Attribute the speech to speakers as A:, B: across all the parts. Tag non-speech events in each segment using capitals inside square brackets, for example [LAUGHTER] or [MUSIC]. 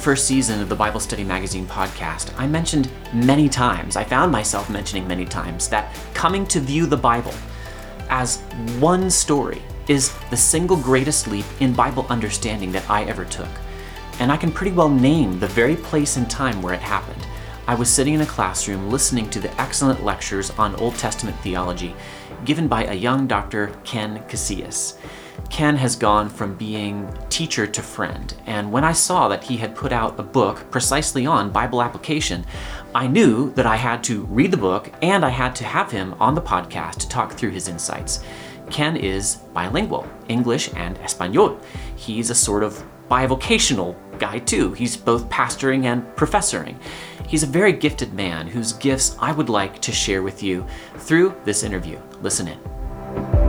A: first season of the Bible Study Magazine podcast, I mentioned many times, I found myself mentioning many times, that coming to view the Bible as one story is the single greatest leap in Bible understanding that I ever took. And I can pretty well name the very place and time where it happened. I was sitting in a classroom listening to the excellent lectures on Old Testament theology given by a young Dr. Ken Casillas. Ken has gone from being teacher to friend, and when I saw that he had put out a book precisely on Bible application, I knew that I had to read the book and I had to have him on the podcast to talk through his insights. Ken is bilingual, English and Espanol. He's a sort of bivocational guy too. He's both pastoring and professoring. He's a very gifted man whose gifts I would like to share with you through this interview. Listen in.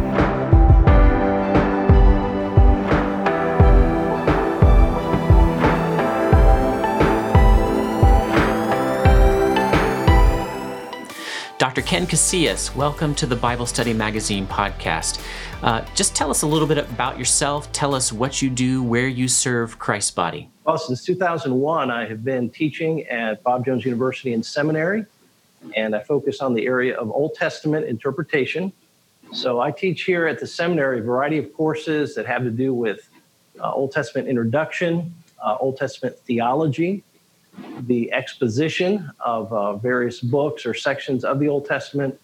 A: Dr. Ken Casillas, welcome to the Bible Study Magazine podcast. Uh, just tell us a little bit about yourself. Tell us what you do, where you serve Christ's body.
B: Well, since 2001, I have been teaching at Bob Jones University and seminary, and I focus on the area of Old Testament interpretation. So I teach here at the seminary a variety of courses that have to do with uh, Old Testament introduction, uh, Old Testament theology, the exposition of uh, various books or sections of the Old Testament.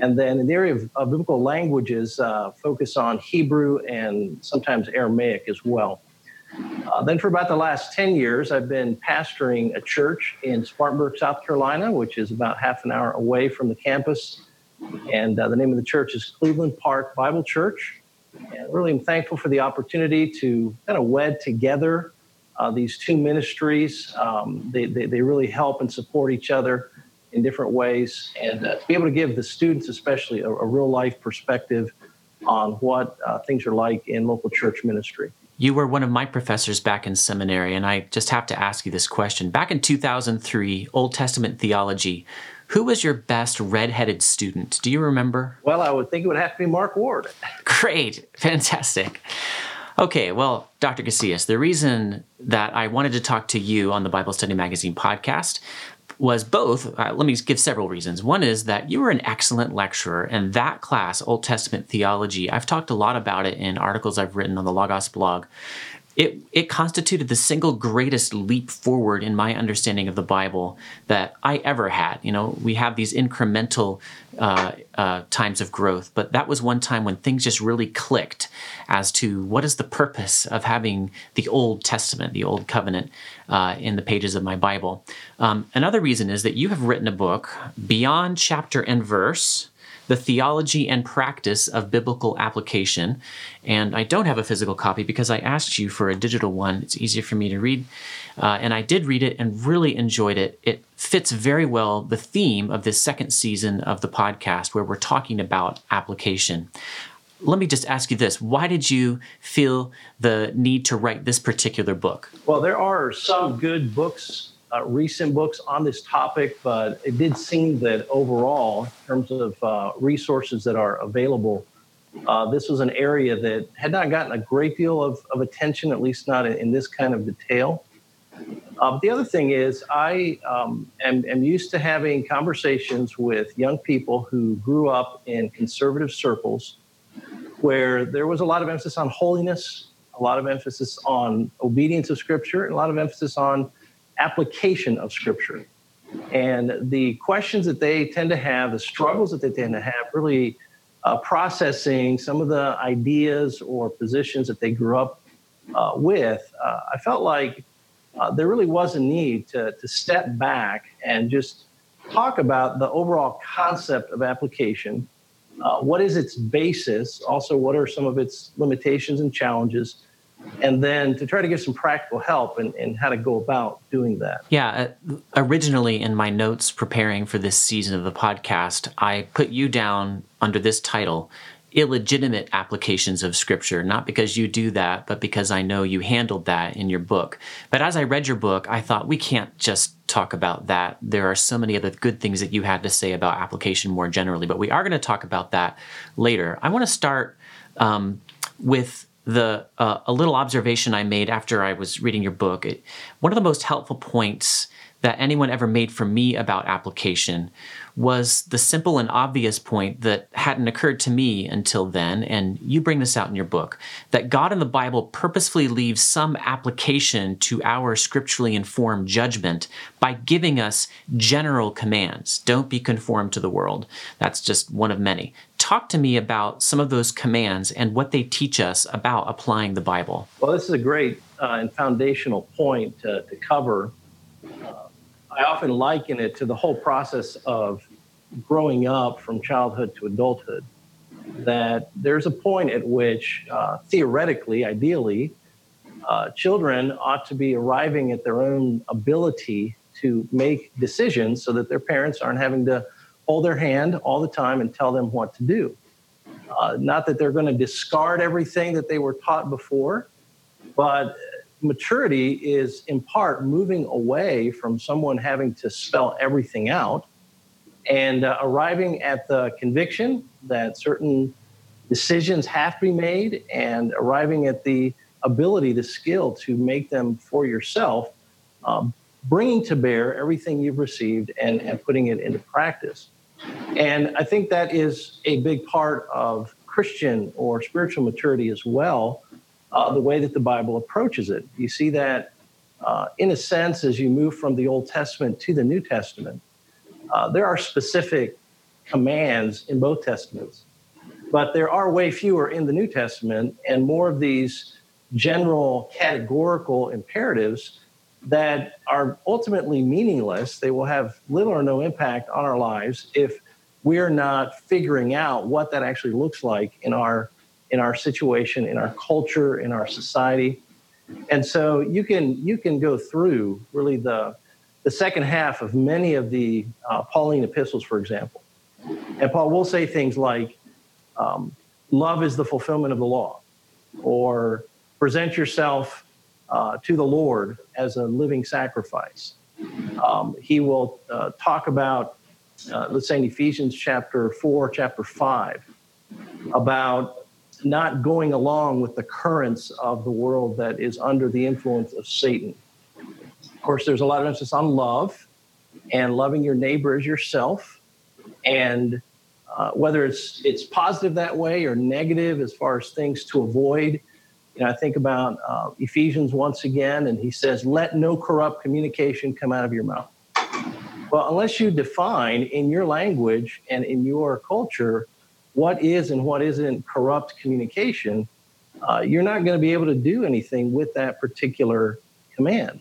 B: And then in the area of, of biblical languages, uh, focus on Hebrew and sometimes Aramaic as well. Uh, then for about the last 10 years, I've been pastoring a church in Spartanburg, South Carolina, which is about half an hour away from the campus. And uh, the name of the church is Cleveland Park Bible Church. And really, I'm thankful for the opportunity to kind of wed together uh, these two ministries. Um, they, they, they, really help and support each other in different ways, and uh, to be able to give the students, especially, a, a real life perspective on what uh, things are like in local church ministry.
A: You were one of my professors back in seminary, and I just have to ask you this question. Back in 2003, Old Testament theology, who was your best redheaded student? Do you remember?
B: Well, I would think it would have to be Mark Ward. [LAUGHS]
A: Great, fantastic. Okay, well, Dr. Casillas, the reason that I wanted to talk to you on the Bible Study Magazine podcast was both, uh, let me give several reasons. One is that you were an excellent lecturer, and that class, Old Testament theology, I've talked a lot about it in articles I've written on the Logos blog it it constituted the single greatest leap forward in my understanding of the Bible that I ever had. You know, we have these incremental uh, uh, times of growth, but that was one time when things just really clicked as to what is the purpose of having the Old Testament, the Old Covenant, uh, in the pages of my Bible. Um, another reason is that you have written a book beyond chapter and verse the Theology and Practice of Biblical Application. And I don't have a physical copy because I asked you for a digital one. It's easier for me to read. Uh, and I did read it and really enjoyed it. It fits very well the theme of this second season of the podcast where we're talking about application let me just ask you this why did you feel the need to write this particular book
B: well there are some good books uh, recent books on this topic, but it did seem that overall, in terms of uh, resources that are available, uh, this was an area that had not gotten a great deal of, of attention, at least not in, in this kind of detail. Uh, but the other thing is, I um, am, am used to having conversations with young people who grew up in conservative circles where there was a lot of emphasis on holiness, a lot of emphasis on obedience of Scripture, and a lot of emphasis on application of Scripture. And the questions that they tend to have, the struggles that they tend to have, really uh, processing some of the ideas or positions that they grew up uh, with, uh, I felt like uh, there really was a need to, to step back and just talk about the overall concept of application. Uh, what is its basis? Also, what are some of its limitations and challenges? And then to try to give some practical help and, in how to go about doing that.
A: Yeah, uh, originally in my notes preparing for this season of the podcast, I put you down under this title illegitimate applications of scripture, not because you do that, but because I know you handled that in your book. But as I read your book, I thought we can't just talk about that. There are so many other good things that you had to say about application more generally, but we are going to talk about that later. I want to start um, with the uh, a little observation I made after I was reading your book. It, one of the most helpful points that anyone ever made for me about application was the simple and obvious point that hadn't occurred to me until then, and you bring this out in your book that God in the Bible purposefully leaves some application to our scripturally informed judgment by giving us general commands. Don't be conformed to the world. That's just one of many. Talk to me about some of those commands and what they teach us about applying the Bible.
B: Well, this is a great uh, and foundational point to, to cover. I often liken it to the whole process of growing up from childhood to adulthood. That there's a point at which, uh, theoretically, ideally, uh, children ought to be arriving at their own ability to make decisions so that their parents aren't having to hold their hand all the time and tell them what to do. Uh, not that they're going to discard everything that they were taught before, but maturity is in part moving away from someone having to spell everything out and uh, arriving at the conviction that certain decisions have to be made and arriving at the ability, the skill to make them for yourself, um, bringing to bear everything you've received and, and putting it into practice. And I think that is a big part of Christian or spiritual maturity as well uh, the way that the Bible approaches it. You see that, uh, in a sense, as you move from the Old Testament to the New Testament, uh, there are specific commands in both Testaments, but there are way fewer in the New Testament and more of these general categorical imperatives that are ultimately meaningless. They will have little or no impact on our lives if we're not figuring out what that actually looks like in our in our situation, in our culture, in our society. And so you can you can go through really the the second half of many of the uh, Pauline epistles, for example, and Paul will say things like, um, "Love is the fulfillment of the law," or "Present yourself uh, to the Lord as a living sacrifice." Um, he will uh, talk about, uh, let's say in Ephesians chapter four, chapter five, about not going along with the currents of the world that is under the influence of Satan. Of course, there's a lot of emphasis on love and loving your neighbor as yourself, and uh, whether it's it's positive that way or negative as far as things to avoid. You know, I think about uh, Ephesians once again, and he says, "Let no corrupt communication come out of your mouth." Well, unless you define in your language and in your culture what is and what isn't corrupt communication, uh, you're not going to be able to do anything with that particular command.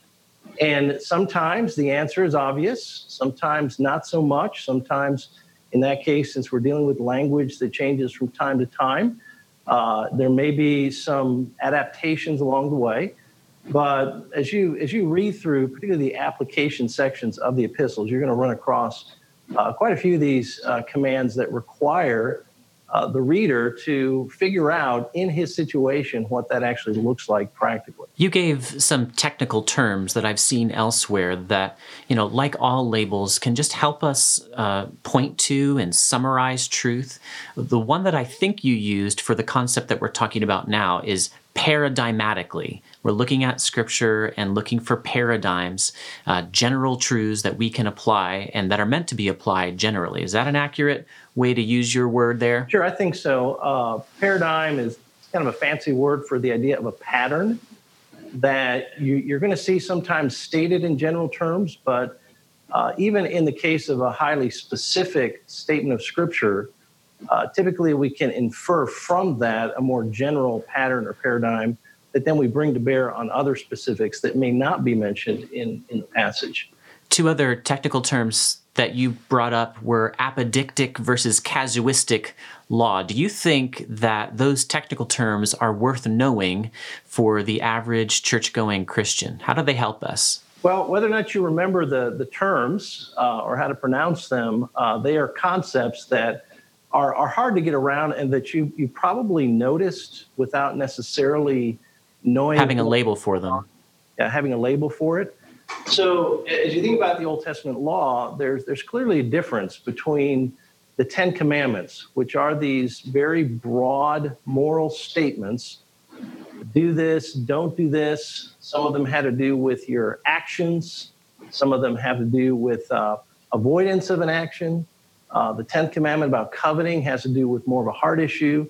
B: And sometimes the answer is obvious, sometimes not so much. Sometimes, in that case, since we're dealing with language that changes from time to time, uh, there may be some adaptations along the way. But as you as you read through, particularly the application sections of the epistles, you're going to run across uh, quite a few of these uh, commands that require uh, the reader to figure out in his situation what that actually looks like practically.
A: You gave some technical terms that I've seen elsewhere that, you know, like all labels, can just help us uh, point to and summarize truth. The one that I think you used for the concept that we're talking about now is paradigmatically. We're looking at scripture and looking for paradigms, uh, general truths that we can apply and that are meant to be applied generally. Is that an accurate way to use your word there?
B: Sure, I think so. Uh, paradigm is kind of a fancy word for the idea of a pattern that you, are going to see sometimes stated in general terms, but uh, even in the case of a highly specific statement of scripture, uh, typically we can infer from that a more general pattern or paradigm that then we bring to bear on other specifics that may not be mentioned in, in the passage.
A: Two other technical terms that you brought up were apodictic versus casuistic law. Do you think that those technical terms are worth knowing for the average church going Christian? How do they help us?
B: Well, whether or not you remember the, the terms uh, or how to pronounce them, uh, they are concepts that are, are hard to get around and that you, you probably noticed without necessarily knowing.
A: Having a label for them.
B: Yeah, having a label for it. So, as you think about the Old Testament law, there's, there's clearly a difference between the Ten Commandments, which are these very broad moral statements do this, don't do this. Some of them had to do with your actions. Some of them have to do with uh, avoidance of an action. Uh, the 10th commandment about coveting has to do with more of a heart issue.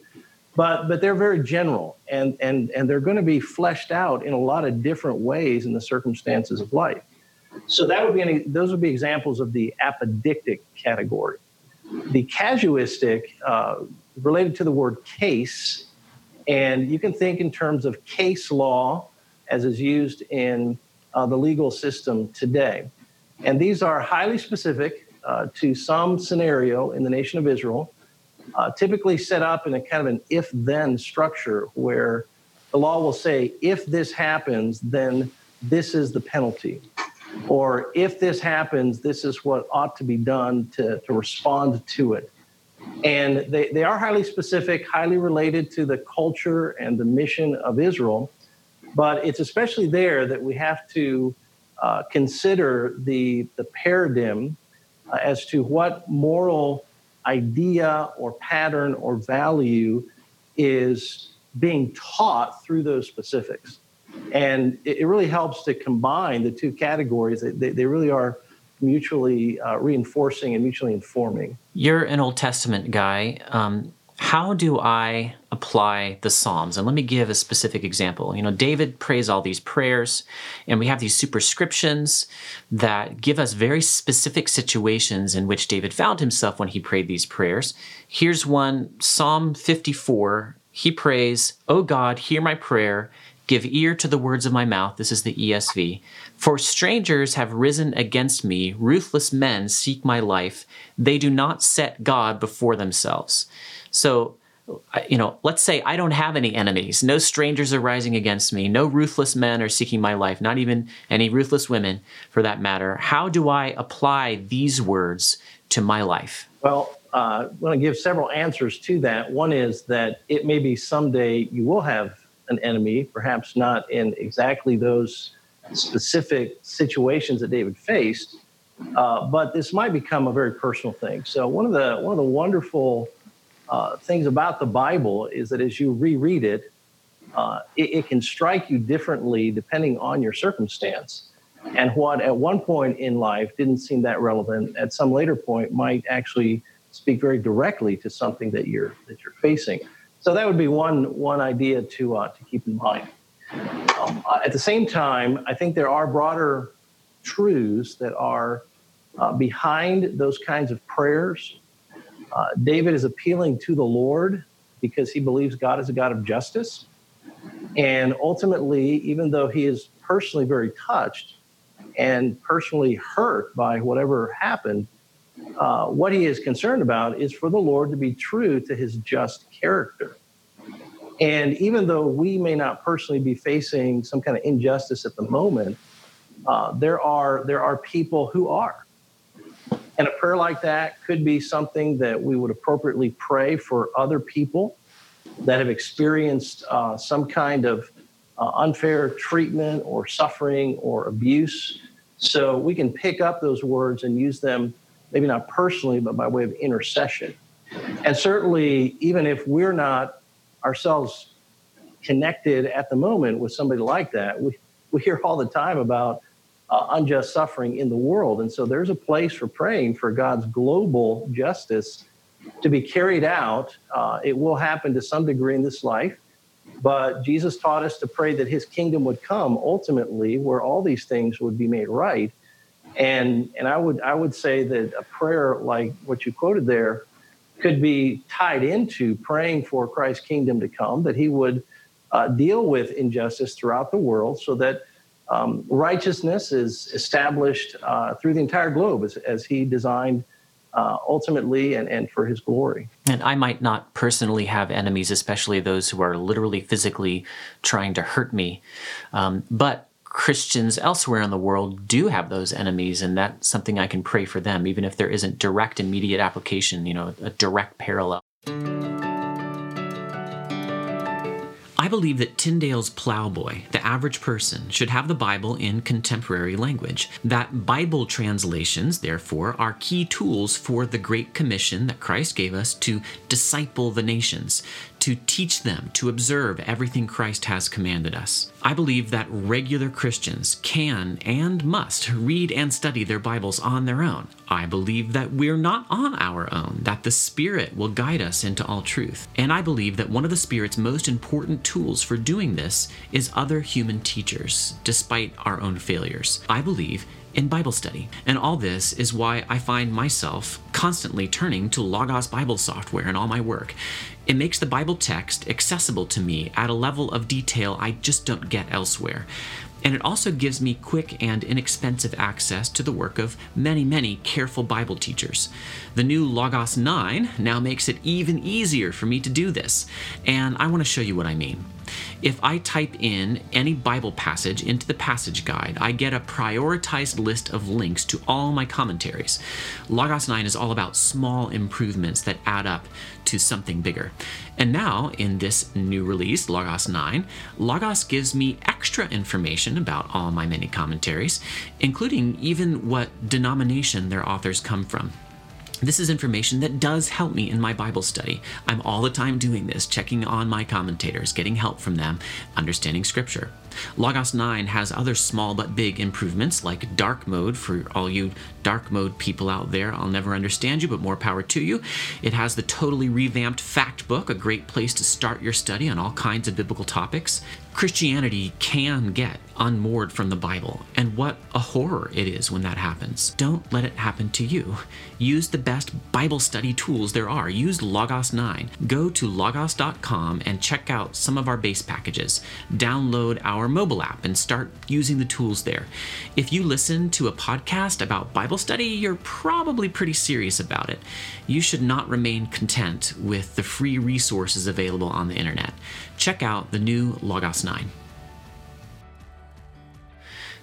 B: But, but they're very general and, and, and they're going to be fleshed out in a lot of different ways in the circumstances of life. So that would be any, those would be examples of the apodictic category. The casuistic, uh, related to the word case, and you can think in terms of case law as is used in uh, the legal system today. And these are highly specific uh, to some scenario in the nation of Israel, uh, typically set up in a kind of an if then structure where the law will say, if this happens, then this is the penalty. Or if this happens, this is what ought to be done to, to respond to it. And they, they are highly specific, highly related to the culture and the mission of Israel. But it's especially there that we have to uh, consider the, the paradigm uh, as to what moral idea or pattern or value is being taught through those specifics. And it, it really helps to combine the two categories. They, they really are mutually uh, reinforcing and mutually informing.
A: You're an Old Testament guy. Um, how do I apply the Psalms? And let me give a specific example. You know, David prays all these prayers, and we have these superscriptions that give us very specific situations in which David found himself when he prayed these prayers. Here's one Psalm 54. He prays, O God, hear my prayer Give ear to the words of my mouth. This is the ESV. For strangers have risen against me, ruthless men seek my life. They do not set God before themselves. So, you know, let's say I don't have any enemies. No strangers are rising against me. No ruthless men are seeking my life, not even any ruthless women for that matter. How do I apply these words to my life?
B: Well, uh, I want to give several answers to that. One is that it may be someday you will have an enemy, perhaps not in exactly those specific situations that David faced, uh, but this might become a very personal thing. So one of the one of the wonderful uh, things about the Bible is that as you reread it, uh, it, it, can strike you differently depending on your circumstance. And what at one point in life didn't seem that relevant, at some later point might actually speak very directly to something that you're that you're facing. So that would be one one idea to uh, to keep in mind. Um, uh, at the same time, I think there are broader truths that are uh, behind those kinds of prayers. Uh, David is appealing to the Lord because he believes God is a God of justice. And ultimately, even though he is personally very touched and personally hurt by whatever happened, uh, what he is concerned about is for the Lord to be true to his just character. And even though we may not personally be facing some kind of injustice at the moment, uh, there are there are people who are. And a prayer like that could be something that we would appropriately pray for other people that have experienced uh, some kind of uh, unfair treatment or suffering or abuse. So we can pick up those words and use them maybe not personally, but by way of intercession. And certainly, even if we're not ourselves connected at the moment with somebody like that, we, we hear all the time about uh, unjust suffering in the world. And so there's a place for praying for God's global justice to be carried out. Uh, it will happen to some degree in this life. But Jesus taught us to pray that his kingdom would come ultimately, where all these things would be made right. And and I would I would say that a prayer like what you quoted there could be tied into praying for Christ's kingdom to come, that He would uh, deal with injustice throughout the world, so that um, righteousness is established uh, through the entire globe as, as He designed. Uh, ultimately and, and for his glory.
A: And I might not personally have enemies, especially those who are literally physically trying to hurt me. Um, but Christians elsewhere in the world do have those enemies, and that's something I can pray for them, even if there isn't direct, immediate application, you know, a direct parallel. Believe that Tyndale's plowboy, the average person, should have the Bible in contemporary language. That Bible translations, therefore, are key tools for the Great Commission that Christ gave us to disciple the nations, to teach them to observe everything Christ has commanded us. I believe that regular Christians can and must read and study their Bibles on their own. I believe that we're not on our own, that the Spirit will guide us into all truth. And I believe that one of the Spirit's most important tools for doing this is other human teachers, despite our own failures. I believe in Bible study. And all this is why I find myself constantly turning to Logos Bible software in all my work. It makes the Bible text accessible to me at a level of detail I just don't get elsewhere. And it also gives me quick and inexpensive access to the work of many, many careful Bible teachers. The new Logos 9 now makes it even easier for me to do this, and I want to show you what I mean. If I type in any Bible passage into the passage guide, I get a prioritized list of links to all my commentaries. Logos 9 is all about small improvements that add up to something bigger. And now, in this new release, Logos 9, Logos gives me extra information about all my many commentaries, including even what denomination their authors come from. This is information that does help me in my Bible study. I'm all the time doing this, checking on my commentators, getting help from them, understanding Scripture. Logos 9 has other small but big improvements like dark mode for all you dark mode people out there. I'll never understand you, but more power to you. It has the totally revamped fact book, a great place to start your study on all kinds of biblical topics. Christianity can get unmoored from the Bible, and what a horror it is when that happens. Don't let it happen to you. Use the best Bible study tools there are. Use Logos 9. Go to logos.com and check out some of our base packages. Download our mobile app and start using the tools there. If you listen to a podcast about Bible study, you're probably pretty serious about it. You should not remain content with the free resources available on the internet. Check out the new Logos 9.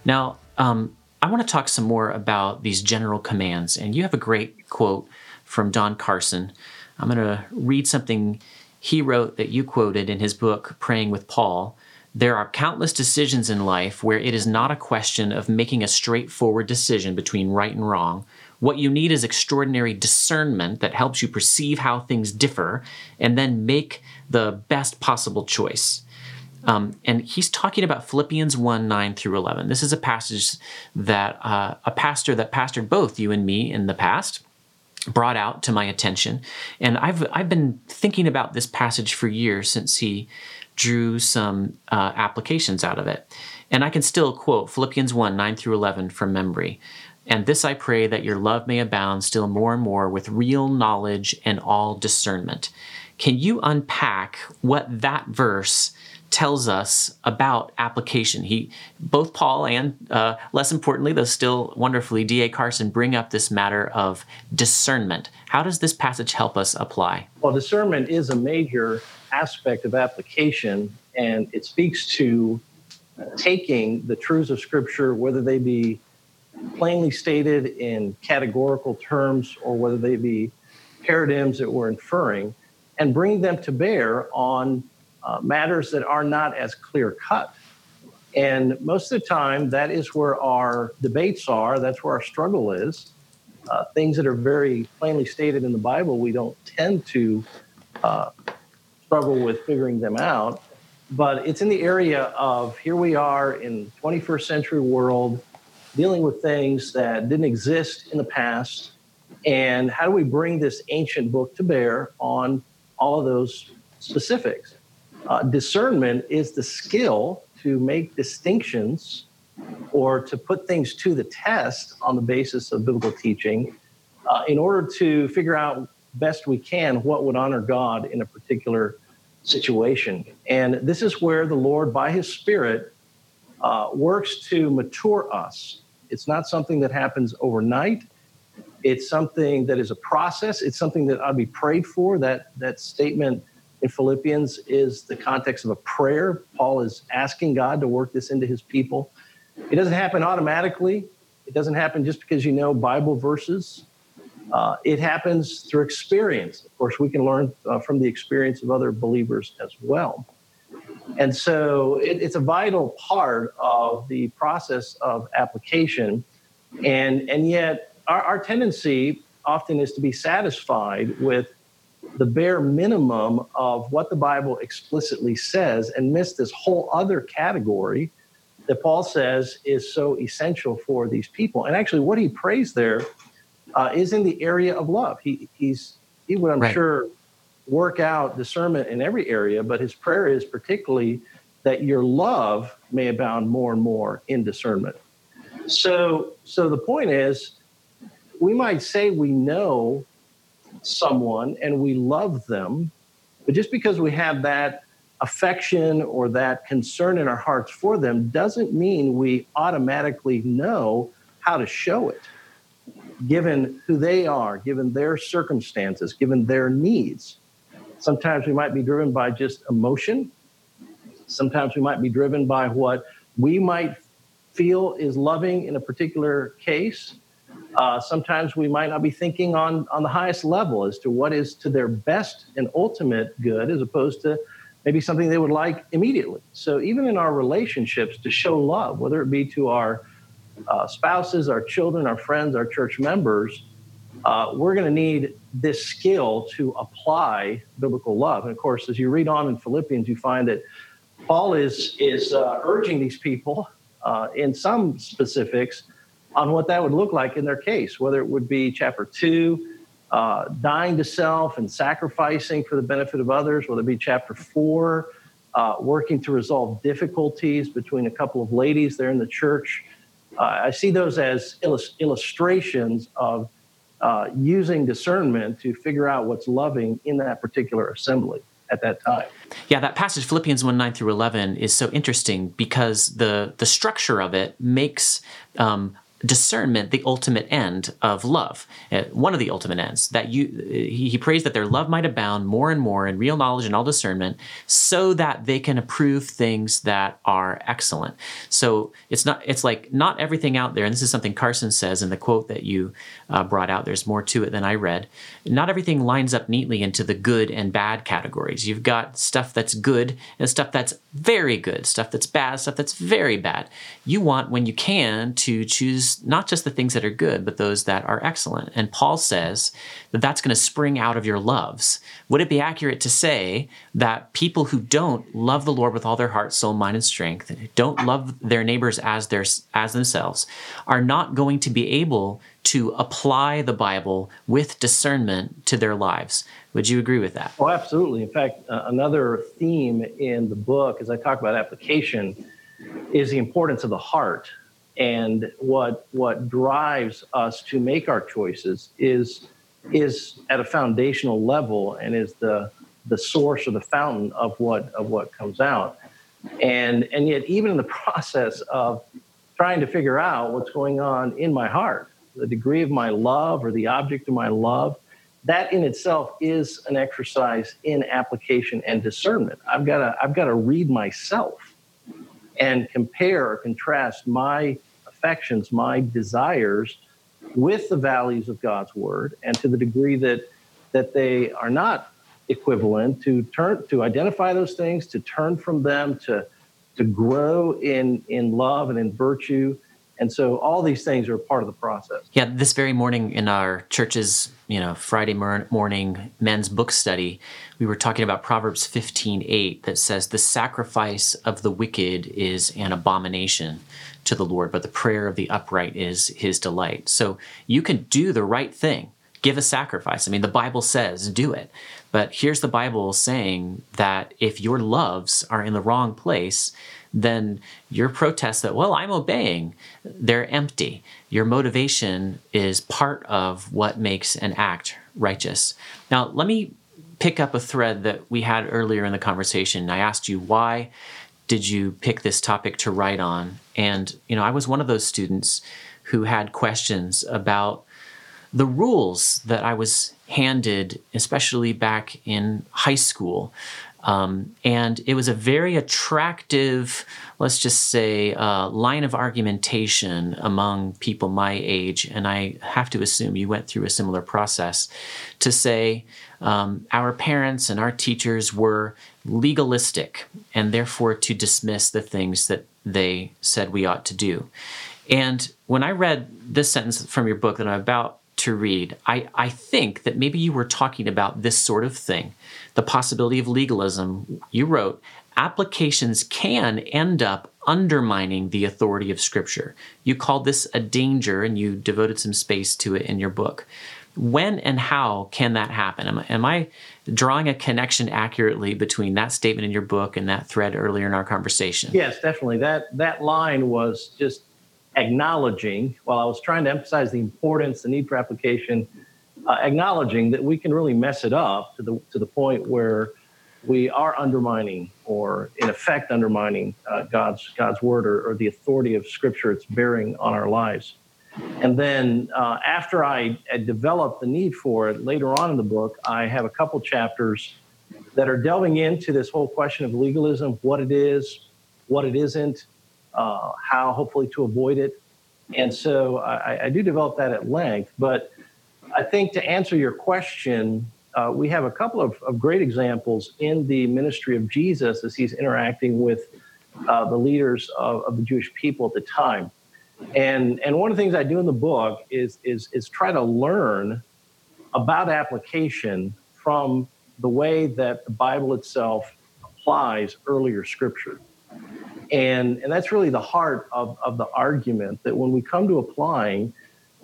A: Now, um, I want to talk some more about these general commands, and you have a great quote from Don Carson. I'm going to read something he wrote that you quoted in his book, Praying with Paul. There are countless decisions in life where it is not a question of making a straightforward decision between right and wrong. What you need is extraordinary discernment that helps you perceive how things differ and then make the best possible choice. Um, and he's talking about Philippians 1 9 through 11. This is a passage that uh, a pastor that pastored both you and me in the past brought out to my attention. And I've, I've been thinking about this passage for years since he drew some uh, applications out of it. And I can still quote Philippians 1 9 through 11 from memory. And this I pray that your love may abound still more and more with real knowledge and all discernment. Can you unpack what that verse tells us about application. He, both Paul and, uh, less importantly, though still wonderfully, D.A. Carson bring up this matter of discernment. How does this passage help us apply?
B: Well, discernment is a major aspect of application, and it speaks to taking the truths of Scripture, whether they be plainly stated in categorical terms or whether they be paradigms that we're inferring, and bringing them to bear on uh, matters that are not as clear cut. And most of the time, that is where our debates are, that's where our struggle is. Uh, things that are very plainly stated in the Bible, we don't tend to uh, struggle with figuring them out. But it's in the area of here we are in 21st century world dealing with things that didn't exist in the past. And how do we bring this ancient book to bear on all of those specifics? Uh, discernment is the skill to make distinctions or to put things to the test on the basis of biblical teaching uh, in order to figure out best we can what would honor God in a particular situation. And this is where the Lord, by His Spirit, uh, works to mature us. It's not something that happens overnight. It's something that is a process. It's something that I'd be prayed for. That that statement in Philippians is the context of a prayer. Paul is asking God to work this into his people. It doesn't happen automatically, it doesn't happen just because you know Bible verses. Uh, it happens through experience. Of course, we can learn uh, from the experience of other believers as well. And so it, it's a vital part of the process of application. And, and yet, our, our tendency often is to be satisfied with the bare minimum of what the Bible explicitly says and miss this whole other category that Paul says is so essential for these people. And actually, what he prays there uh, is in the area of love. He, he's, he would, I'm right. sure, work out discernment in every area, but his prayer is particularly that your love may abound more and more in discernment. So, so the point is, we might say we know someone and we love them, but just because we have that affection or that concern in our hearts for them doesn't mean we automatically know how to show it, given who they are, given their circumstances, given their needs. Sometimes we might be driven by just emotion. Sometimes we might be driven by what we might feel is loving in a particular case. Uh, sometimes we might not be thinking on, on the highest level as to what is to their best and ultimate good as opposed to maybe something they would like immediately. So even in our relationships, to show love, whether it be to our uh, spouses, our children, our friends, our church members, uh, we're going to need this skill to apply biblical love. And of course, as you read on in Philippians, you find that Paul is is uh, urging these people uh, in some specifics on what that would look like in their case, whether it would be chapter two, uh, dying to self and sacrificing for the benefit of others, whether it be chapter four, uh, working to resolve difficulties between a couple of ladies there in the church. I see those as illust- illustrations of uh, using discernment to figure out what's loving in that particular assembly at that time.
A: Yeah, that passage Philippians 1 9 through 11 is so interesting because the the structure of it makes um, discernment the ultimate end of love uh, one of the ultimate ends that you he, he prays that their love might abound more and more in real knowledge and all discernment so that they can approve things that are excellent. So it's not it's like not everything out there and this is something carson says in the quote that you uh, brought out there's more to it than i read not everything lines up neatly into the good and bad categories you've got stuff that's good and stuff that's very good stuff that's bad stuff that's very bad you want when you can to choose not just the things that are good, but those that are excellent. And Paul says that that's going to spring out of your loves. Would it be accurate to say that people who don't love the Lord with all their heart, soul, mind, and strength, and don't love their neighbors as their as themselves, are not going to be able to apply the Bible with discernment to their lives? Would you agree with that?
B: Oh, absolutely. In fact, uh, another theme in the book, as I talk about application, is the importance of the heart and what what drives us to make our choices is is at a foundational level and is the the source or the fountain of what of what comes out and and yet even in the [LAUGHS] process of trying to figure out what's going on in my heart the degree of my love or the object of my love that in itself is an exercise in application and discernment i've got to i've got to read myself and compare or contrast my affections, my desires with the values of God's word, and to the degree that that they are not equivalent, to turn to identify those things, to turn from them, to to grow in in love and in virtue. And so all these things are part of the process.
A: Yeah, this very morning in our church's, you know, Friday morning men's book study, we were talking about Proverbs 15:8 that says the sacrifice of the wicked is an abomination to the Lord, but the prayer of the upright is his delight. So you can do the right thing, give a sacrifice. I mean, the Bible says do it. But here's the Bible saying that if your loves are in the wrong place, then your protests that, well, I'm obeying, they're empty. Your motivation is part of what makes an act righteous. Now, let me pick up a thread that we had earlier in the conversation. I asked you why did you pick this topic to write on? And, you know, I was one of those students who had questions about the rules that I was handed, especially back in high school. Um, and it was a very attractive, let's just say, uh, line of argumentation among people my age. And I have to assume you went through a similar process to say um, our parents and our teachers were legalistic and therefore to dismiss the things that they said we ought to do. And when I read this sentence from your book that I'm about to read, I, I think that maybe you were talking about this sort of thing the possibility of legalism. You wrote, applications can end up undermining the authority of Scripture. You called this a danger and you devoted some space to it in your book. When and how can that happen? Am, am I drawing a connection accurately between that statement in your book and that thread earlier in our conversation?
B: Yes, definitely. That that line was just acknowledging, while I was trying to emphasize the importance, the need for application, uh, acknowledging that we can really mess it up to the to the point where we are undermining or in effect undermining uh, God's God's word or, or, the authority of Scripture it's bearing on our lives. And then uh, after I developed the need for it later on in the book, I have a couple chapters that are delving into this whole question of legalism, what it is, what it isn't, uh, how hopefully to avoid it. And so I, I do develop that at length. But I think to answer your question, uh, we have a couple of, of, great examples in the ministry of Jesus as he's interacting with uh, the leaders of, of, the Jewish people at the time. And, and one of the things I do in the book is, is, is try to learn about application from the way that the Bible itself applies earlier scripture. And, and that's really the heart of, of the argument that when we come to applying,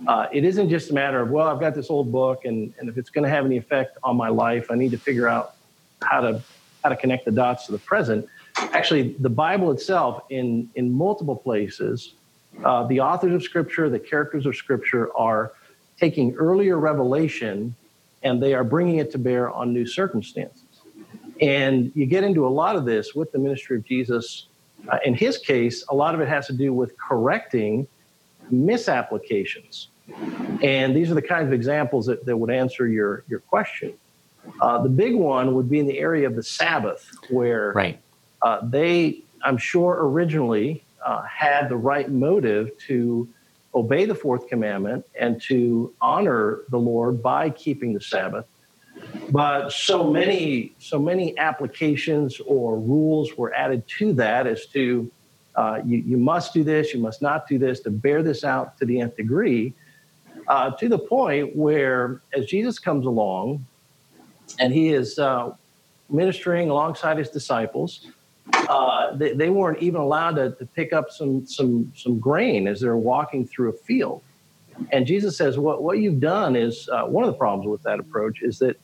B: uh, it isn't just a matter of, well, I've got this old book, and, and if it's going to have any effect on my life, I need to figure out how to how to connect the dots to the present. Actually, the Bible itself, in in multiple places, uh, the authors of Scripture, the characters of Scripture, are taking earlier revelation and they are bringing it to bear on new circumstances. And you get into a lot of this with the ministry of Jesus. Uh, in his case, a lot of it has to do with correcting misapplications. And these are the kinds of examples that, that would answer your, your question. Uh, the big one would be in the area of the Sabbath, where
A: right.
B: uh, they, I'm sure, originally uh, had the right motive to obey the fourth commandment and to honor the Lord by keeping the Sabbath. But so many, so many applications or rules were added to that as to uh, you, you must do this, you must not do this, to bear this out to the nth degree, uh, to the point where as Jesus comes along and he is uh, ministering alongside his disciples, uh, they, they, weren't even allowed to, to, pick up some, some, some grain as they're walking through a field. And Jesus says, What, what you've done is uh, one of the problems with that approach is that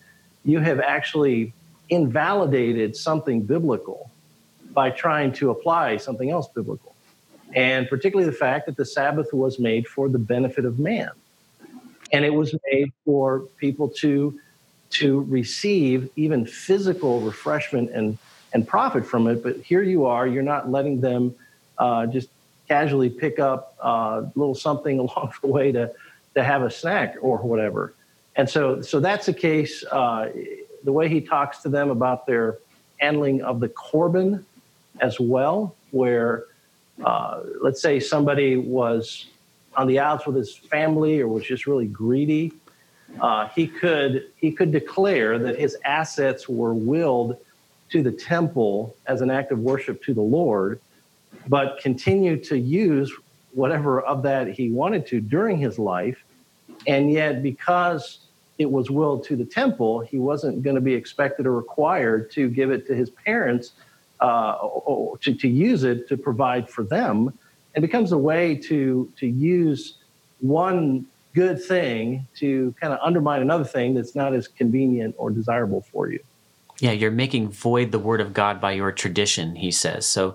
B: you have actually invalidated something biblical by trying to apply something else biblical. And particularly the fact that the Sabbath was made for the benefit of man. And it was made for people to, to receive even physical refreshment and, and profit from it. But here you are, you're not letting them uh, just casually pick up uh, a little something [LAUGHS] along the way to, to have a snack or whatever. And so, so that's the case. Uh, the way he talks to them about their handling of the korban as well, where uh, let's say somebody was on the outs with his family or was just really greedy, uh, he could he could declare that his assets were willed to the temple as an act of worship to the Lord, but continue to use whatever of that he wanted to during his life, and yet because it was willed to the temple, he wasn't going to be expected or required to give it to his parents uh, to, to use it to provide for them. It becomes a way to, to use one good thing to kind of undermine another thing that's not as convenient or desirable for you.
A: Yeah, you're making void the word of God by your tradition, he says. So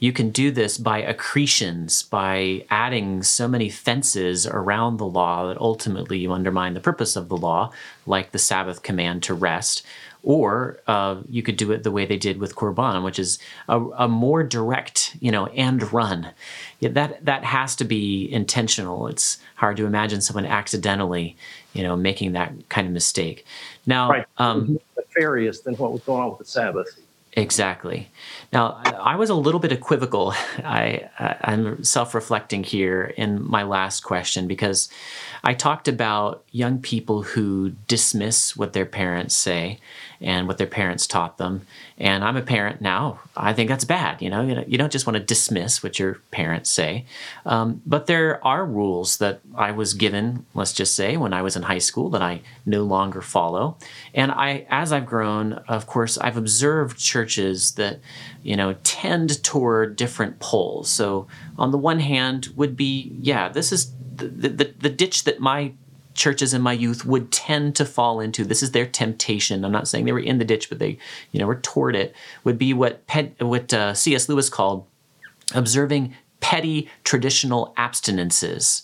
A: you can do this by accretions, by adding so many fences around the law that ultimately you undermine the purpose of the law, like the Sabbath command to rest, or uh, you could do it the way they did with Korban, which is a, a more direct, you know, and run. Yeah, that that has to be intentional. It's hard to imagine someone accidentally, you know, making that kind of mistake. Now,
B: right. um, nefarious than what was going on with the Sabbath.
A: Exactly. Now, I was a little bit equivocal. [LAUGHS] I, I'm self reflecting here in my last question because I talked about young people who dismiss what their parents say and what their parents taught them. And I'm a parent now. I think that's bad. You know, you don't just want to dismiss what your parents say. Um, but there are rules that I was given, let's just say, when I was in high school that I no longer follow. And I, as I've grown, of course, I've observed churches that, you know, tend toward different poles. So on the one hand, would be, yeah, this is the, the, the ditch that my churches in my youth would tend to fall into this is their temptation i'm not saying they were in the ditch but they you know were toward it would be what Pet, what uh, cs lewis called observing petty traditional abstinences.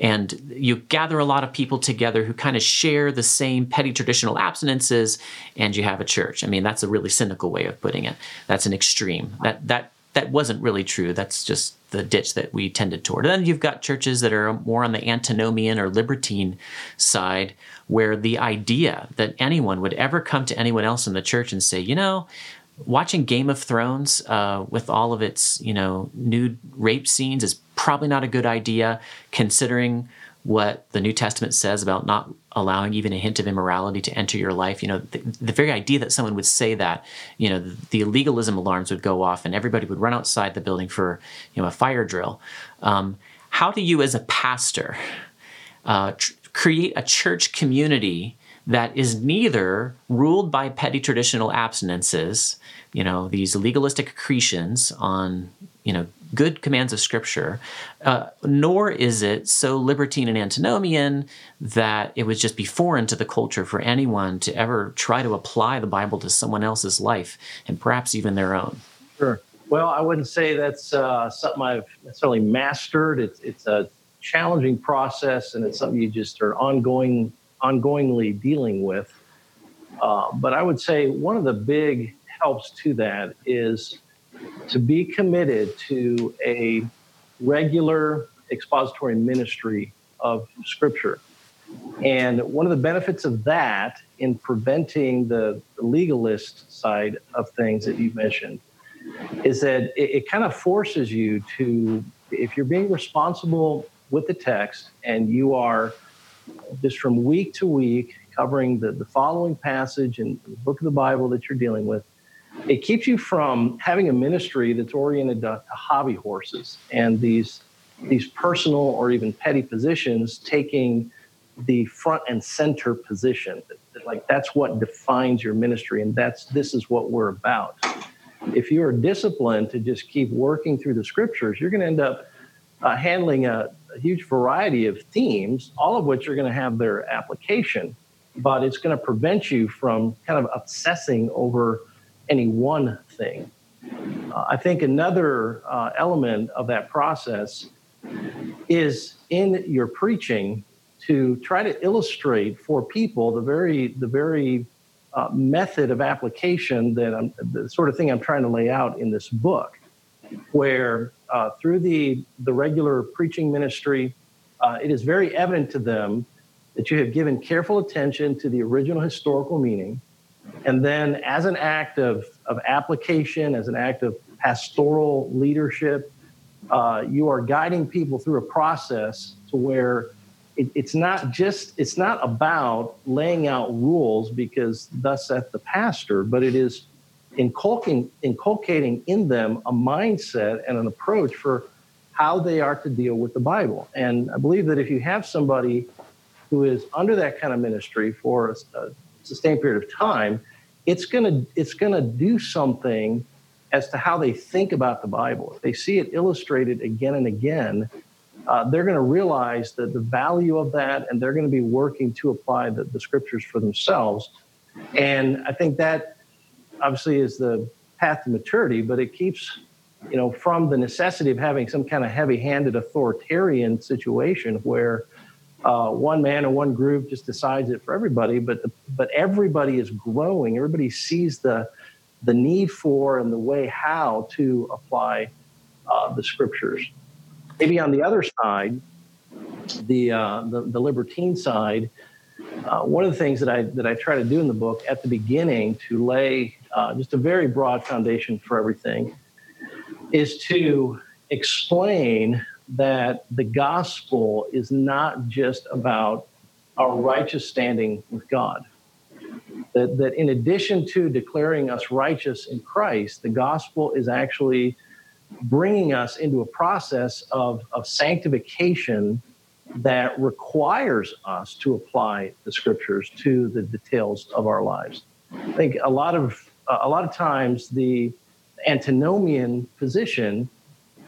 A: And you gather a lot of people together who kind of share the same petty traditional abstinences and you have a church. I mean that's a really cynical way of putting it. That's an extreme. That that that wasn't really true that's just the ditch that we tended toward. And then you've got churches that are more on the antinomian or libertine side, where the idea that anyone would ever come to anyone else in the church and say, you know, watching Game of Thrones uh, with all of its, you know, nude rape scenes is probably not a good idea, considering what the New Testament says about not allowing even a hint of immorality to enter your life. You know, the, the very idea that someone would say that, you know, the, the, legalism alarms would go off and everybody would run outside the building for, you know, a fire drill. Um, how do you, as a pastor, uh, tr- create a church community that is neither ruled by petty traditional abstinences, you know, these legalistic accretions on, you know, good commands of Scripture, uh, nor is it so libertine and antinomian that it would just be foreign to the culture for anyone to ever try to apply the Bible to someone else's life and perhaps even their own.
B: Sure. Well, I wouldn't say that's uh, something I've necessarily mastered. It's it's a challenging process, and it's something you just are ongoing ongoingly dealing with. Uh, but I would say one of the big helps to that is to be committed to a regular expository ministry of Scripture. And one of the benefits of that in preventing the, legalist side of things that you mentioned is that it, it kind of forces you to, if you're being responsible with the text and you are just from week to week covering the, the following passage in the book of the Bible that you're dealing with, it keeps you from having a ministry that's oriented to, to hobby horses and these these personal or even petty positions taking the front and center position. Like that's what defines your ministry and that's this is what we're about. If you are disciplined to just keep working through the scriptures you're going to end up uh, handling a, a huge variety of themes all of which are going to have their application but it's going to prevent you from kind of obsessing over any one thing. Uh, I think another uh, element of that process is in your preaching to try to illustrate for people the very the very uh, method of application that I'm the sort of thing I'm trying to lay out in this book, where uh, through the the regular preaching ministry, uh, it is very evident to them that you have given careful attention to the original historical meaning and then, as an act of, of application, as an act of pastoral leadership, uh, you are guiding people through a process to where it, it's not just it's not about laying out rules because thus at the pastor, but it is inculcating inculcating in them a mindset and an approach for how they are to deal with the Bible. And I believe that if you have somebody who is under that kind of ministry for a, a sustained period of time, it's gonna it's gonna do something as to how they think about the Bible. If they see it illustrated again and again, uh, they're going to realize that the value of that, and they're going to be working to apply the, the scriptures for themselves. And I think that obviously is the path to maturity, but it keeps you know from the necessity of having some kind of heavy-handed authoritarian situation where uh, one man or one group just decides it for everybody, but the, but everybody is growing. Everybody sees the the need for and the way how to apply uh, the scriptures. Maybe on the other side, the, uh, the the libertine side, uh, one of the things that I that I try to do in the book at the beginning to lay uh, just a very broad foundation for everything is to explain that the gospel is not just about our righteous standing with God. That, that in addition to declaring us righteous in Christ, the gospel is actually bringing us into a process of, of sanctification that requires us to apply the scriptures to the details of our lives. I think a lot of a lot of times the antinomian position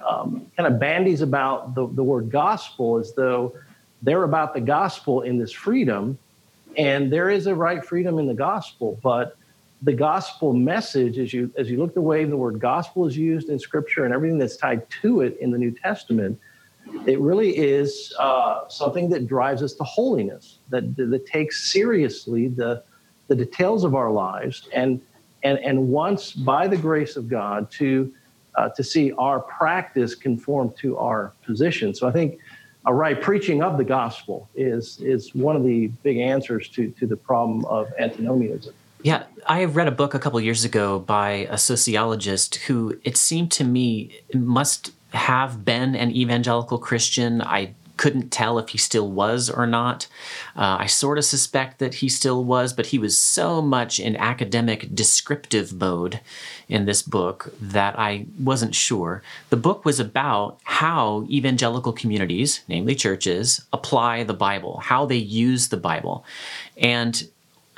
B: um, kind of bandies about the, the word gospel as though they're about the gospel in this freedom, and there is a right freedom in the gospel, but the gospel message, as you as you look the way the word gospel is used in Scripture and everything that's tied to it in the New Testament, it really is uh, something that drives us to holiness, that, that takes seriously the, the details of our lives and, and, and wants, by the grace of God, to, uh, to see our practice conform to our position. So I think a right preaching of the gospel is, is one of the big answers to, to the problem of antinomianism.
A: Yeah, I have read a book a couple years ago by a sociologist who it seemed to me must have been an evangelical Christian. I couldn't tell if he still was or not. Uh, I sort of suspect that he still was, but he was so much in academic descriptive mode in this book that I wasn't sure. The book was about how evangelical communities, namely churches, apply the Bible, how they use the Bible. And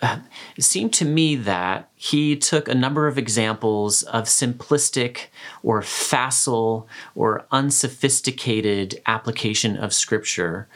A: [SIGHS] it seemed to me that he took a number of examples of simplistic or facile or unsophisticated application of scripture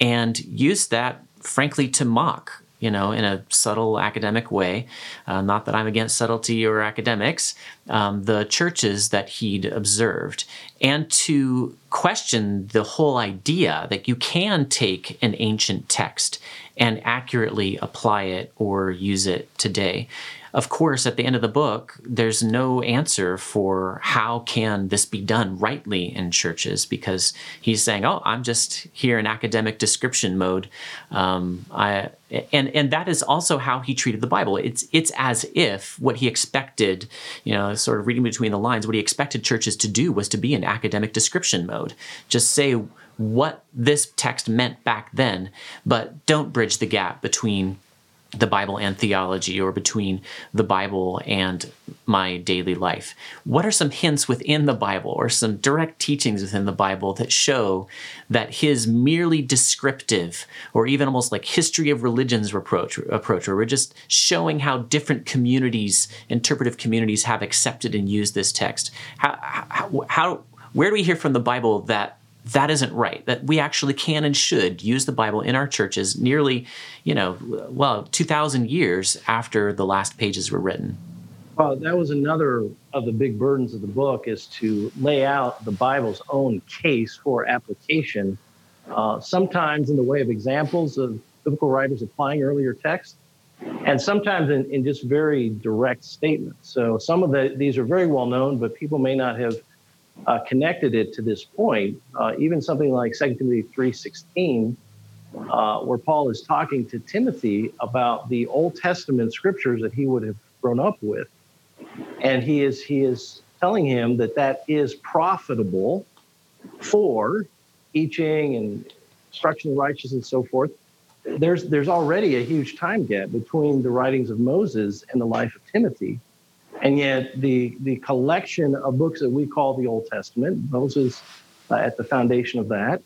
A: and used that, frankly, to mock you know, in a subtle academic way. Uh, not that I'm against subtlety or academics, um, the churches that he'd observed, and to question the whole idea that you can take an ancient text and accurately apply it or use it today of course at the end of the book there's no answer for how can this be done rightly in churches because he's saying oh i'm just here in academic description mode. Um, I, and and that is also how he treated the bible. It's it's as if what he expected you know sort of reading between the lines what he expected churches to do was to be in academic description mode. Just say what this text meant back then but don't bridge the gap between the Bible and theology or between the Bible and my daily life? What are some hints within the Bible or some direct teachings within the Bible that show that his merely descriptive or even almost like history of religions approach, approach where we're just showing how different communities, interpretive communities, have accepted and used this text? How, how, how where do we hear from the Bible that that isn't right. That we actually can and should use the Bible in our churches nearly, you know, well, 2,000 years after the last pages were written.
B: Well, that was another of the big burdens of the book is to lay out the Bible's own case for application, uh, sometimes in the way of examples of biblical writers applying earlier texts, and sometimes in, in just very direct statements. So some of the, these are very well known, but people may not have uh, connected it to this point. Uh, even something like 2 Timothy 3.16, uh, where Paul is talking to Timothy about the Old Testament scriptures that he would have grown up with. And he is, he is telling him that that is profitable for teaching and instruction of righteousness and so forth. There's, there's already a huge time gap between the writings of Moses and the life of Timothy. And yet, the, the collection of books that we call the Old Testament, Moses uh, at the foundation of that,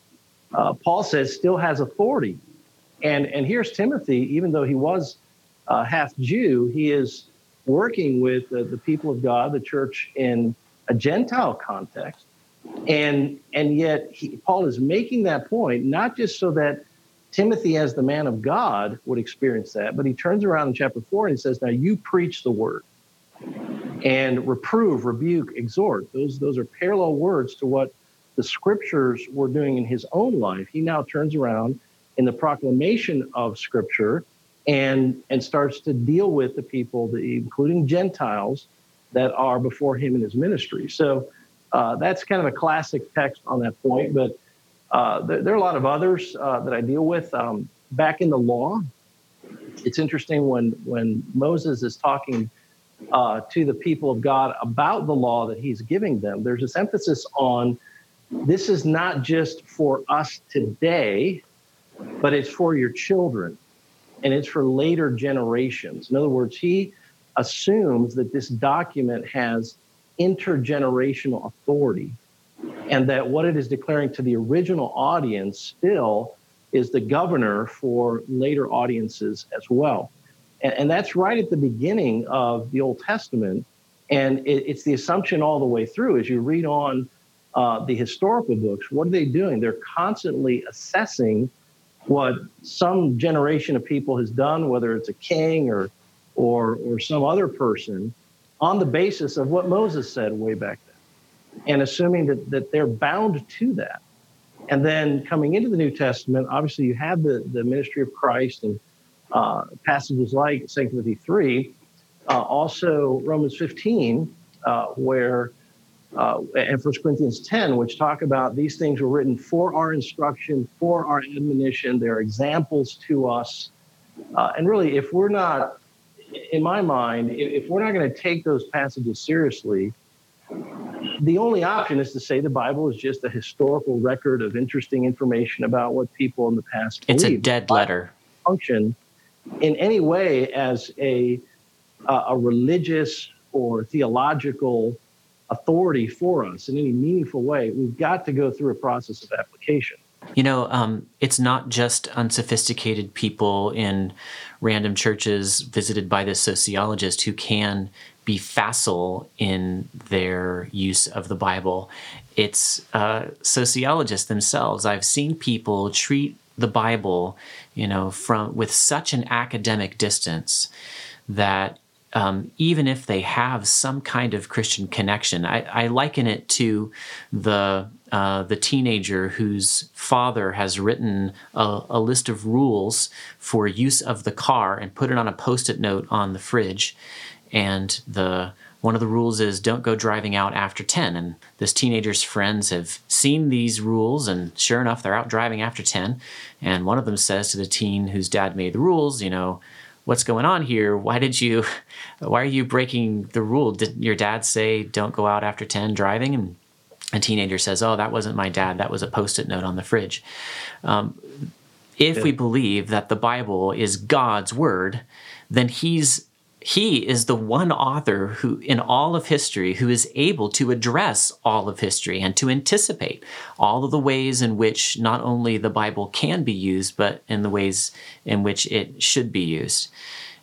B: uh, Paul says still has authority. And, and here's Timothy, even though he was uh, half Jew, he is working with the people of God, the church, in a Gentile context. And, and yet, he, Paul is making that point, not just so that Timothy, as the man of God, would experience that, but he turns around in chapter four and he says, Now you preach the word and reprove, rebuke, exhort. Those, those are parallel words to what the scriptures were doing in his own life. He now turns around in the proclamation of scripture and, and starts to deal with the people, the, including Gentiles, that are before him in his ministry. So uh, that's kind of a classic text on that point. But uh, there, there, are a lot of others uh, that I deal with. Um, back in the law, it's interesting when when Moses is talking uh, to the people of God about the law that he's giving them. There's this emphasis on this is not just for us today, but it's for your children and it's for later generations. In other words, he assumes that this document has intergenerational authority and that what it is declaring to the original audience still is the governor for later audiences as well. And, and that's right at the beginning of the Old Testament. And it, it's the assumption all the way through as you read on uh, the historical books. What are they doing? They're constantly assessing what some generation of people has done, whether it's a king or or or some other person, on the basis of what Moses said way back then, and assuming that that they're bound to that. And then coming into the New Testament, obviously you have the the ministry of Christ and uh, passages like 2 Timothy 3, uh, also Romans 15, uh, where uh, and 1 Corinthians 10, which talk about these things were written for our instruction, for our admonition. They're examples to us. Uh, and really, if we're not, in my mind, if, if we're not going to take those passages seriously, the only option is to say the Bible is just a historical record of interesting information about what people in the past
A: It's
B: believed.
A: a dead letter.
B: Function in any way as a uh, a religious or theological authority for us in any meaningful way, we've got to go through a process of application.
A: You know, um, it's not just unsophisticated people in random churches visited by this sociologist who can be facile in their use of the Bible. It's uh, sociologists themselves. I've seen people treat the Bible, you know, from with such an academic distance that um, even if they have some kind of Christian connection, I, I liken it to the uh, the teenager whose father has written a, a, list of rules for use of the car and put it on a post-it note on the fridge, and the one of the rules is don't go driving out after 10 and this teenager's friends have seen these rules and sure enough they're out driving after 10 and one of them says to the teen whose dad made the rules you know what's going on here? Why did you [LAUGHS] why are you breaking the rule? Did your dad say don't go out after 10 driving? And a teenager says oh that wasn't my dad. That was a post-it note on the fridge. Um, if we believe that the bible is god's word then he's he is the one author who in all of history who is able to address all of history and to anticipate all of the ways in which not only the bible can be used but in the ways in which it should be used.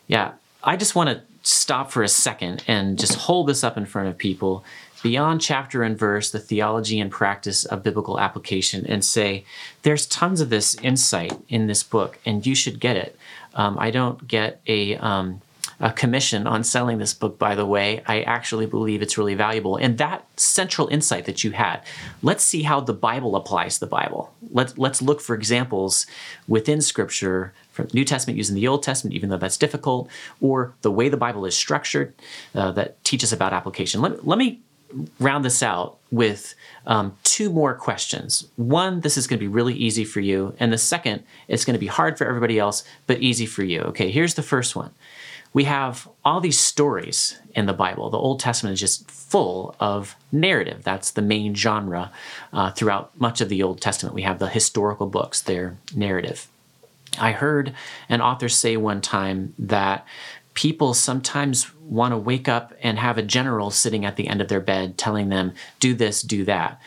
A: Yeah i just want to stop for a second and just hold this up in front of people beyond chapter and verse the theology and practice of biblical application and say there's tons of this insight in this book and you should get it. Um, i don't get a um, a commission on selling this book, by the way. I actually believe it's really valuable. And that central insight that you had, let's see how the Bible applies the Bible. Let's, let's look for examples within Scripture from New Testament using the Old Testament, even though that's difficult, or the way the Bible is structured uh, that teaches about application. Let, let me round this out with um, two more questions. One, this is going to be really easy for you. And the second, it's going to be hard for everybody else, but easy for you. Okay, here's the first one we have all these stories in the Bible. The Old Testament is just full of narrative. That's the main genre uh, throughout much of the Old Testament. We have the historical books, they're narrative. I heard an author say one time that people sometimes want to wake up and have a general sitting at the end of their bed telling them, do this, do that.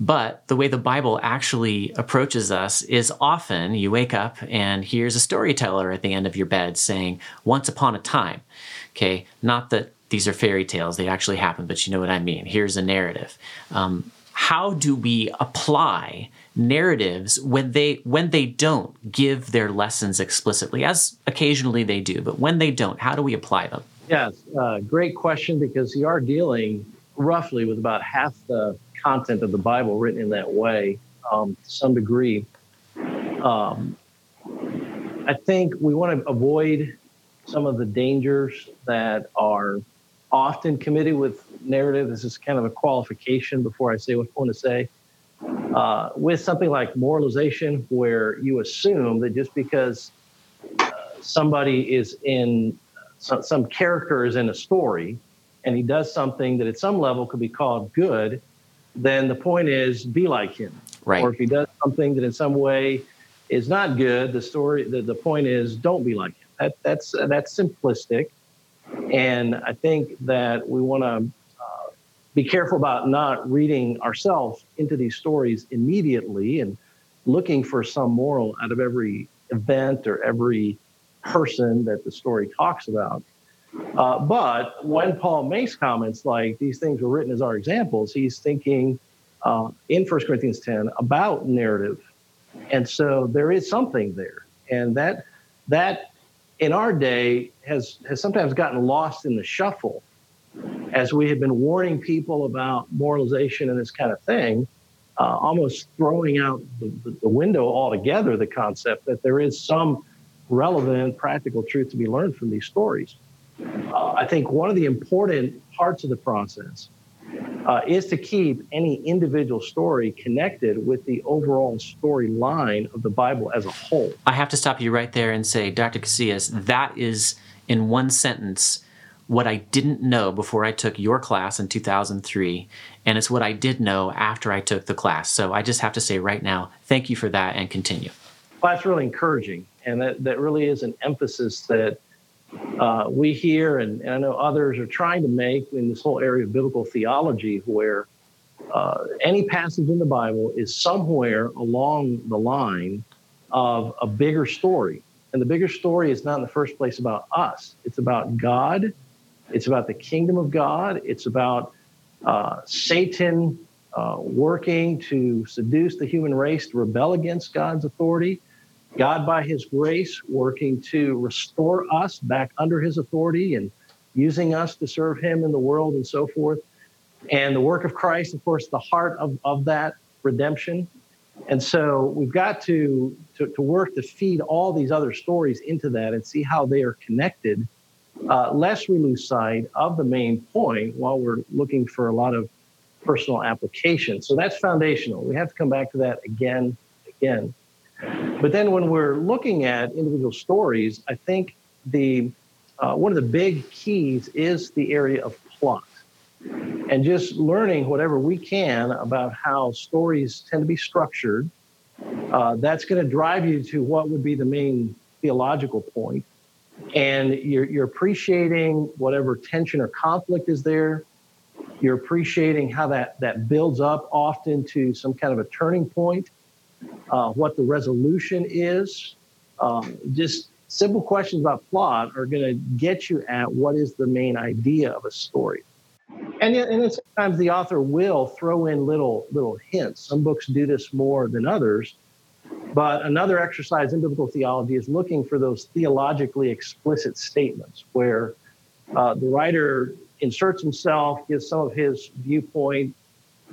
A: But the way the Bible actually approaches us is often you wake up and here's a storyteller at the end of your bed saying, Once upon a time. Okay, not that these are fairy tales, they actually happen, but you know what I mean. Here's a narrative. Um, how do we apply narratives when they when they don't give their lessons explicitly as occasionally they do but when they don't how do we apply them
B: yes uh, great question because you are dealing roughly with about half the content of the Bible written in that way um, to some degree. Um, I think we want to avoid some of the dangers that are often committed with narrative. This is kind of a qualification before I say what I want to say. Uh, with something like moralization, where you assume that just because uh, somebody is in some, some character is in a story and he does something that at some level could be called good, then the point is be like him.
A: Right.
B: Or if he does something that in some way is not good, the story the, the point is don't be like him. That, that's that's simplistic, and I think that we want to uh, be careful about not reading ourselves into these stories immediately and looking for some moral out of every event or every person that the story talks about. Uh, but when Paul makes comments like these things were written as our examples, he's thinking uh, in 1 Corinthians 10 about narrative. And so there is something there. And that, that in our day has, has sometimes gotten lost in the shuffle as we have been warning people about moralization and this kind of thing, uh, almost throwing out the, the window altogether the concept that there is some relevant, practical truth to be learned from these stories. Uh, I think one of the important parts of the process uh, is to keep any individual story connected with the overall storyline of the Bible as a whole.
A: I have to stop you right there and say, Dr. Casillas, that is in one sentence what I didn't know before I took your class in 2003, and it's what I did know after I took the class. So I just have to say right now, thank you for that and continue.
B: Well, that's really encouraging. And that, that really is an emphasis that uh, we hear, and, and, I know others are trying to make in this whole area of biblical theology, where uh, any passage in the Bible is somewhere along the line of a bigger story. And the bigger story is not in the first place about us, it's about God, it's about the kingdom of God, it's about uh, Satan uh, working to seduce the human race to rebel against God's authority. God, by His grace, working to restore us back under His authority and using us to serve Him in the world and so forth. And the work of Christ, of course, the heart of, of that redemption. And so we've got to, to, to work to feed all these other stories into that and see how they are connected, uh, lest we lose sight of the main point while we're looking for a lot of personal application. So that's foundational. We have to come back to that again, again. But then when we're looking at individual stories, I think the uh, one of the big keys is the area of plot and just learning whatever we can about how stories tend to be structured. Uh, that's going to drive you to what would be the main theological point. And you're, you're appreciating whatever tension or conflict is there. You're appreciating how that, that builds up often to some kind of a turning point uh, what the resolution is. Um, just simple questions about plot are going to get you at what is the main idea of a story. And, and sometimes the author will throw in little little hints. Some books do this more than others. But another exercise in biblical theology is looking for those theologically explicit statements where uh, the writer inserts himself, gives some of his viewpoint,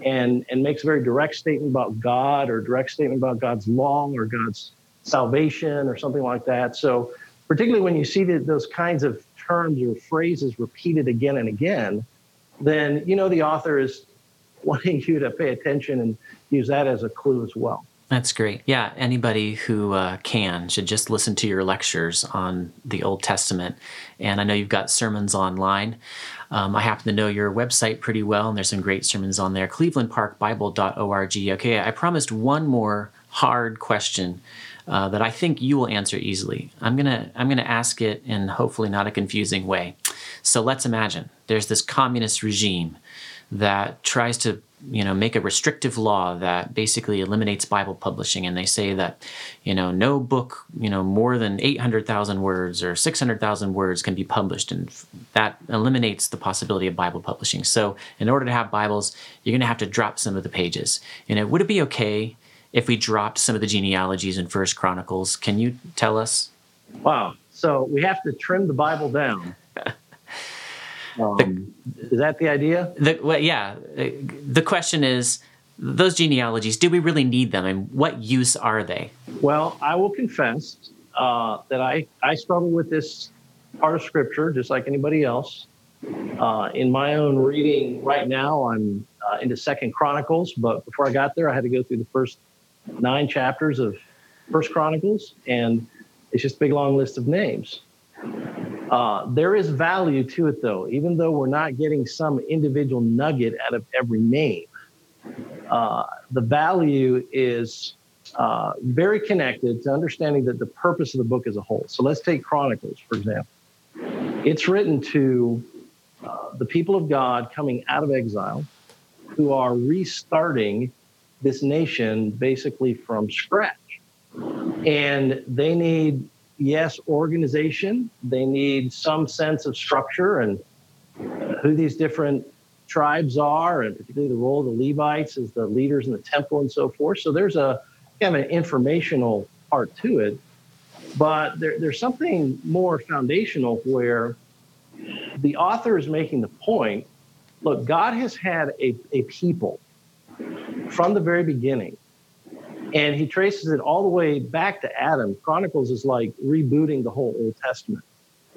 B: and and makes a very direct statement about God or direct statement about God's law or God's salvation or something like that. So particularly when you see those kinds of terms or phrases repeated again and again, then you know the author is [LAUGHS] wanting you to pay attention and use that as a clue as well.
A: That's great. Yeah, anybody who uh, can should just listen to your lectures on the Old Testament. And I know you've got sermons online. Um, I happen to know your website pretty well, and there's some great sermons on there. ClevelandParkBible.org. Okay, I promised one more hard question uh, that I think you will answer easily. I'm gonna I'm gonna ask it in hopefully not a confusing way. So let's imagine there's this communist regime that tries to you know make a restrictive law that basically eliminates bible publishing. And they say that you know no book you know more than 800,000 words or 600,000 words can be published. And that eliminates the possibility of bible publishing. So in order to have bibles you're going to have to drop some of the pages. You know would it be okay if we dropped some of the genealogies in first chronicles? Can you tell us?
B: Wow. So we have to trim the bible down um, is that the idea?
A: The, well, yeah. The question is those genealogies, do we really need them and what use are they?
B: Well, I will confess uh, that I, I struggle with this part of Scripture just like anybody else. Uh, in my own reading right now, I'm uh, into Second Chronicles, but before I got there, I had to go through the first nine chapters of First Chronicles, and It's just a big long list of names. Uh, there is value to it, though, even though we're not getting some individual nugget out of every name. Uh, the value is uh, very connected to understanding that the purpose of the book as a whole. So let's take Chronicles, for example. It's written to uh, the people of God coming out of exile who are restarting this nation basically from scratch. And they need, yes, organization, they need some sense of structure and who these different tribes are, and particularly the role of the Levites as the leaders in the temple and so forth. So there's a kind of an informational part to it. But there, there's something more foundational where the author is making the point look, God has had a, a people from the very beginning. And he traces it all the way back to Adam. Chronicles is like rebooting the whole Old Testament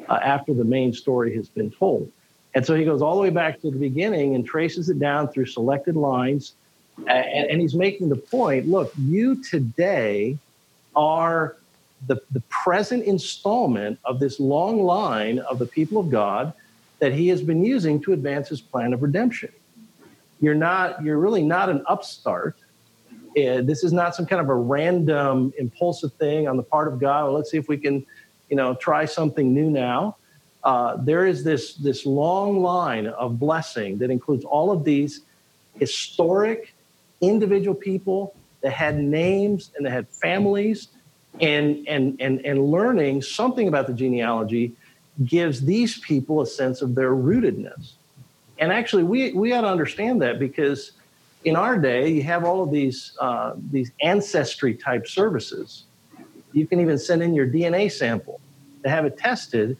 B: uh, after the main story has been told. And so he goes all the way back to the beginning and traces it down through selected lines. And, and he's making the point look, you today are the, the present installment of this long line of the people of God that he has been using to advance his plan of redemption. You're not, you're really not an upstart. Uh, this is not some kind of a random impulsive thing on the part of God. Well, let's see if we can, you know, try something new now. Uh, there is this this long line of blessing that includes all of these historic individual people that had names and that had families and and and and learning something about the genealogy gives these people a sense of their rootedness and actually we we ought to understand that because in our day you have all of these uh, these ancestry type services you can even send in your dna sample to have it tested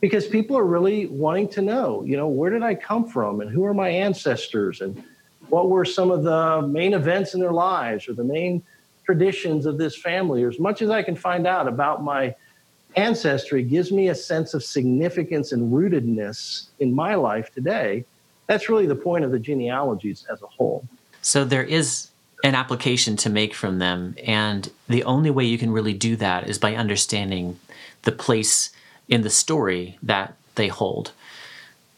B: because people are really wanting to know you know where did i come from and who are my ancestors and what were some of the main events in their lives or the main traditions of this family, or as much as I can find out about my ancestry gives me a sense of significance and rootedness in my life today. That's really the point of the genealogies as a whole.
A: So there is an application to make from them, and the only way you can really do that is by understanding the place in the story that they hold.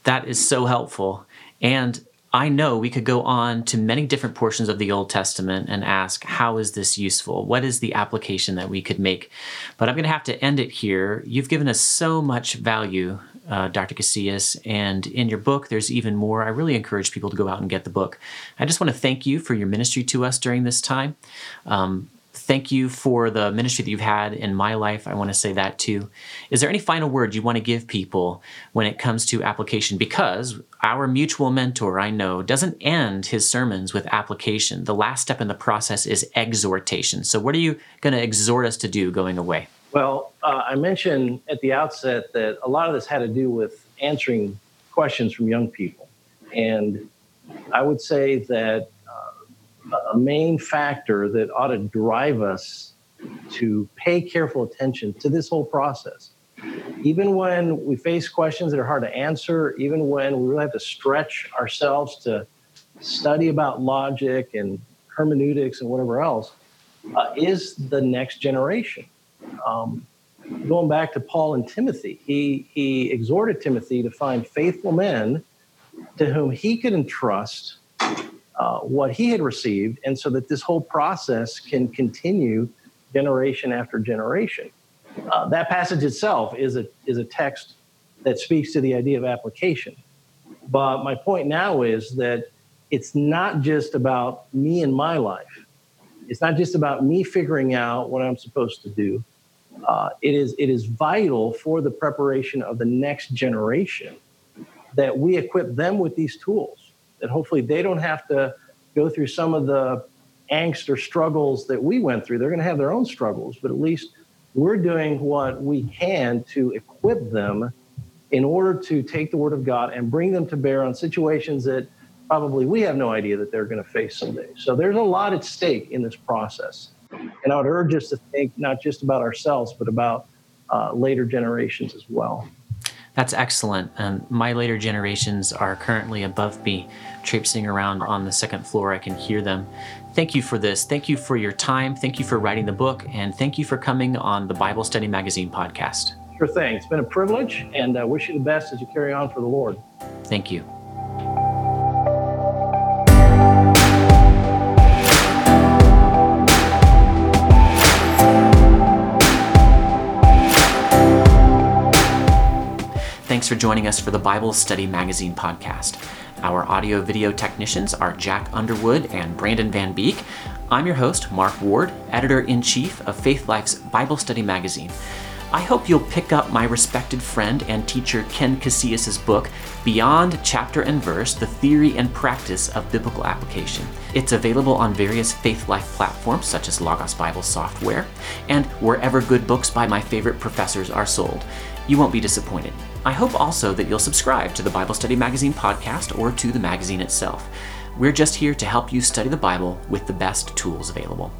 A: That is so helpful. And I know we could go on to many different portions of the Old Testament and ask, how is this useful? What is the application that we could make? But I'm going to have to end it here. You've given us so much value, uh, Dr. Casillas, and in your book, there's even more. I really encourage people to go out and get the book. I just want to thank you for your ministry to us during this time. Um, thank you for the ministry that you've had in my life. I want to say that too. Is there any final word you want to give people when it comes to application? Because our mutual mentor, I know, doesn't end his sermons with application. The last step in the process is exhortation. So, what are you going to exhort us to do going away?
B: Well, uh, I mentioned at the outset that a lot of this had to do with answering questions from young people. And I would say that a main factor that ought to drive us to pay careful attention to this whole process. Even when we face questions that are hard to answer, even when we really have to stretch ourselves to study about logic and hermeneutics and whatever else, uh, is the next generation. Um, going back to Paul and Timothy, he, he exhorted Timothy to find faithful men to whom he could entrust uh, what he had received, and so that this whole process can continue generation after generation. Uh, that passage itself is a is a text that speaks to the idea of application. But my point now is that it's not just about me and my life. It's not just about me figuring out what I'm supposed to do. Uh, it is it is vital for the preparation of the next generation that we equip them with these tools that hopefully they don't have to go through some of the angst or struggles that we went through. They're going to have their own struggles, but at least we're doing what we can to equip them in order to take the word of God and bring them to bear on situations that probably we have no idea that they're going to face someday. So there's a lot at stake in this process. And I would urge us to think not just about ourselves, but about uh, later generations as well.
A: That's excellent. Um, my later generations are currently above me, traipsing around on the second floor. I can hear them. thank you for this. Thank you for your time. Thank you for writing the book. And thank you for coming on the Bible Study Magazine podcast.
B: Sure thing. It's been a privilege, and I uh, wish you the best as you carry on for the Lord.
A: Thank you. Thanks for joining us for the Bible Study Magazine podcast. Our audio video technicians are Jack Underwood and Brandon Van Beek. I'm your host, Mark Ward, editor in chief of Faithlife's Bible Study Magazine. I hope you'll pick up my respected friend and teacher Ken Casillas' book, Beyond Chapter and Verse The Theory and Practice of Biblical Application. It's available on various Faithlife platforms such as Logos Bible software and wherever good books by my favorite professors are sold. You won't be disappointed. I hope also that you'll subscribe to the Bible Study Magazine podcast or to the magazine itself. We're just here to help you study the Bible with the best tools available.